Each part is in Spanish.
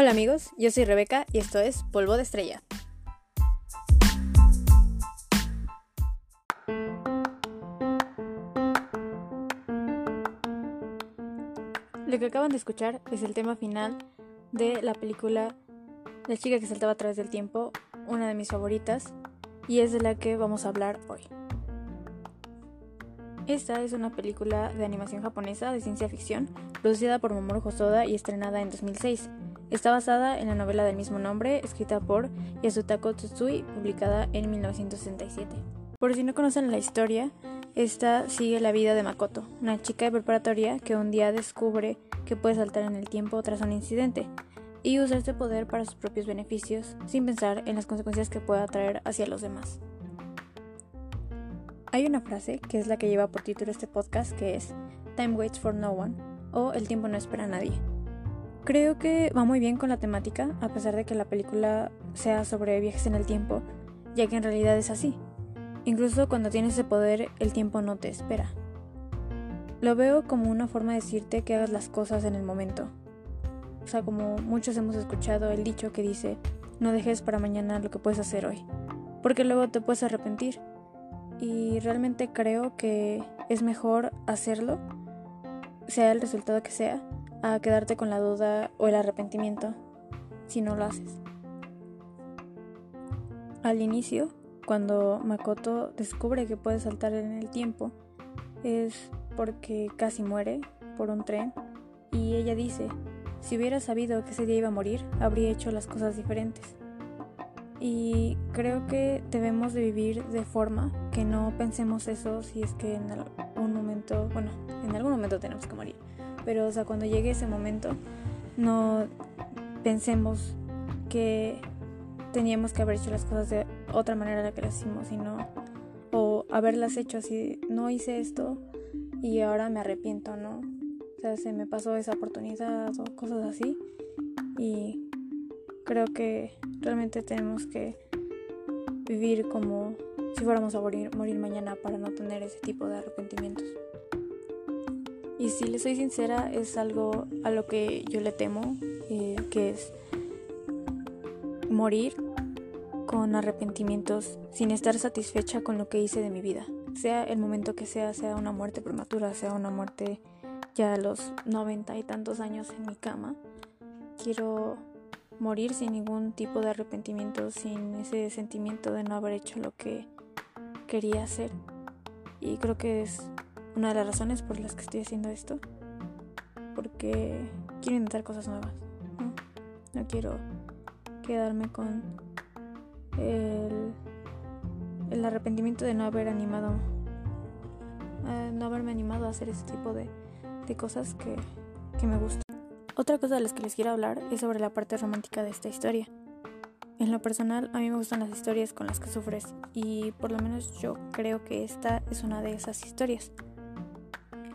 Hola amigos, yo soy Rebeca y esto es Polvo de Estrella. Lo que acaban de escuchar es el tema final de la película La chica que saltaba a través del tiempo, una de mis favoritas, y es de la que vamos a hablar hoy. Esta es una película de animación japonesa de ciencia ficción, producida por Mamoru Hosoda y estrenada en 2006. Está basada en la novela del mismo nombre, escrita por Yasutako Tsutsui, publicada en 1967. Por si no conocen la historia, esta sigue la vida de Makoto, una chica de preparatoria que un día descubre que puede saltar en el tiempo tras un incidente y usar este poder para sus propios beneficios, sin pensar en las consecuencias que pueda traer hacia los demás. Hay una frase que es la que lleva por título este podcast que es Time waits for no one o El tiempo no espera a nadie. Creo que va muy bien con la temática, a pesar de que la película sea sobre viajes en el tiempo, ya que en realidad es así. Incluso cuando tienes ese poder, el tiempo no te espera. Lo veo como una forma de decirte que hagas las cosas en el momento. O sea, como muchos hemos escuchado el dicho que dice, no dejes para mañana lo que puedes hacer hoy, porque luego te puedes arrepentir. Y realmente creo que es mejor hacerlo, sea el resultado que sea, a quedarte con la duda o el arrepentimiento si no lo haces. Al inicio, cuando Makoto descubre que puede saltar en el tiempo, es porque casi muere por un tren y ella dice, si hubiera sabido que ese día iba a morir, habría hecho las cosas diferentes. Y creo que debemos de vivir de forma que no pensemos eso si es que en algún momento, bueno, en algún momento tenemos que morir pero o sea, cuando llegue ese momento no pensemos que teníamos que haber hecho las cosas de otra manera la que las hicimos, sino o haberlas hecho así, no hice esto y ahora me arrepiento, ¿no? O sea, se me pasó esa oportunidad o cosas así y creo que realmente tenemos que vivir como si fuéramos a morir, morir mañana para no tener ese tipo de arrepentimientos. Y si le soy sincera, es algo a lo que yo le temo, eh, que es morir con arrepentimientos sin estar satisfecha con lo que hice de mi vida. Sea el momento que sea, sea una muerte prematura, sea una muerte ya a los noventa y tantos años en mi cama. Quiero morir sin ningún tipo de arrepentimiento, sin ese sentimiento de no haber hecho lo que quería hacer. Y creo que es una de las razones por las que estoy haciendo esto. Porque quiero intentar cosas nuevas. No, quiero quedarme con el, el, arrepentimiento de no haber animado, eh, no haberme animado a hacer ese tipo de, de cosas que, que me gustan. Otra cosa de las que les quiero hablar es sobre la parte romántica de esta historia. En lo personal, a mí me gustan las historias con las que sufres y por lo menos yo creo que esta es una de esas historias.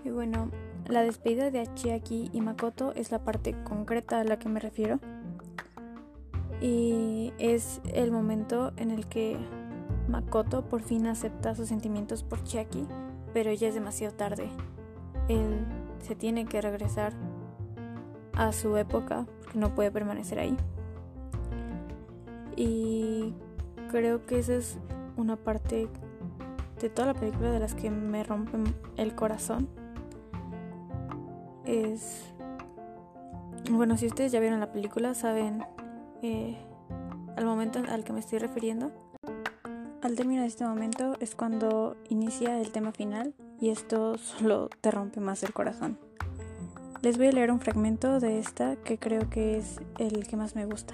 Y bueno, la despedida de Achiaki y Makoto es la parte concreta a la que me refiero. Y es el momento en el que Makoto por fin acepta sus sentimientos por Chiaki, pero ya es demasiado tarde. Él se tiene que regresar a su época porque no puede permanecer ahí. Y creo que esa es una parte de toda la película de las que me rompen el corazón es... Bueno, si ustedes ya vieron la película, saben eh, al momento al que me estoy refiriendo. Al término de este momento es cuando inicia el tema final y esto solo te rompe más el corazón. Les voy a leer un fragmento de esta que creo que es el que más me gusta.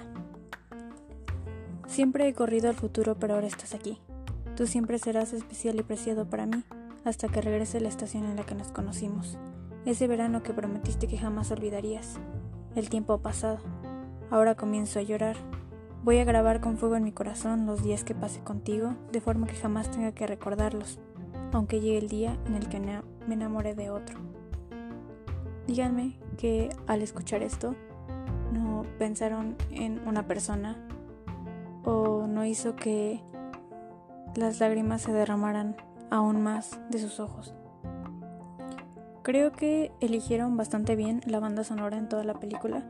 Siempre he corrido al futuro, pero ahora estás aquí. Tú siempre serás especial y preciado para mí hasta que regrese la estación en la que nos conocimos. Ese verano que prometiste que jamás olvidarías. El tiempo ha pasado. Ahora comienzo a llorar. Voy a grabar con fuego en mi corazón los días que pase contigo, de forma que jamás tenga que recordarlos, aunque llegue el día en el que me enamoré de otro. Díganme que al escuchar esto no pensaron en una persona o no hizo que las lágrimas se derramaran aún más de sus ojos. Creo que eligieron bastante bien la banda sonora en toda la película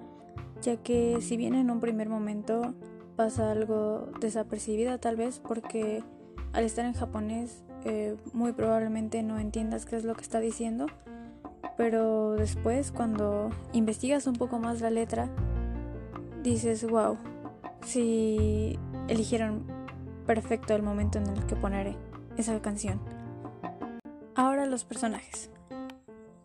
ya que si bien en un primer momento pasa algo desapercibida tal vez porque al estar en japonés eh, muy probablemente no entiendas qué es lo que está diciendo, pero después cuando investigas un poco más la letra, dices, wow, si eligieron perfecto el momento en el que poner esa canción. Ahora los personajes.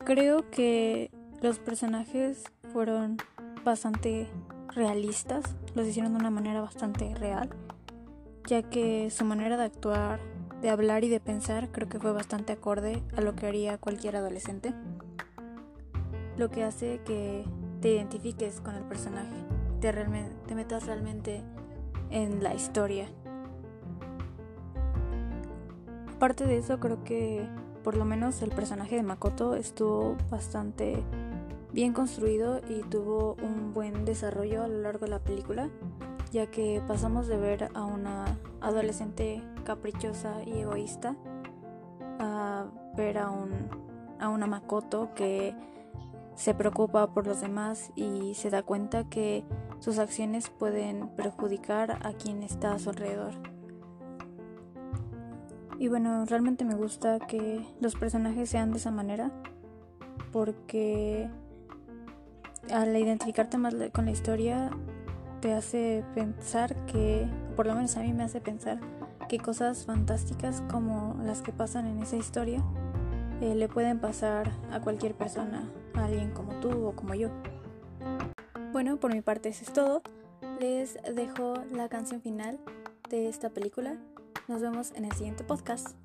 Creo que los personajes fueron bastante realistas, los hicieron de una manera bastante real, ya que su manera de actuar, de hablar y de pensar creo que fue bastante acorde a lo que haría cualquier adolescente, lo que hace que te identifiques con el personaje, te, te metas realmente en la historia. Aparte de eso, creo que por lo menos el personaje de Makoto estuvo bastante bien construido y tuvo un buen desarrollo a lo largo de la película, ya que pasamos de ver a una adolescente caprichosa y egoísta a ver a, un, a una Makoto que se preocupa por los demás y se da cuenta que sus acciones pueden perjudicar a quien está a su alrededor. Y bueno, realmente me gusta que los personajes sean de esa manera porque al identificarte más con la historia te hace pensar que, por lo menos a mí me hace pensar que cosas fantásticas como las que pasan en esa historia eh, le pueden pasar a cualquier persona, a alguien como tú o como yo. Bueno, por mi parte eso es todo. Les dejo la canción final de esta película. Nos vemos en el siguiente podcast.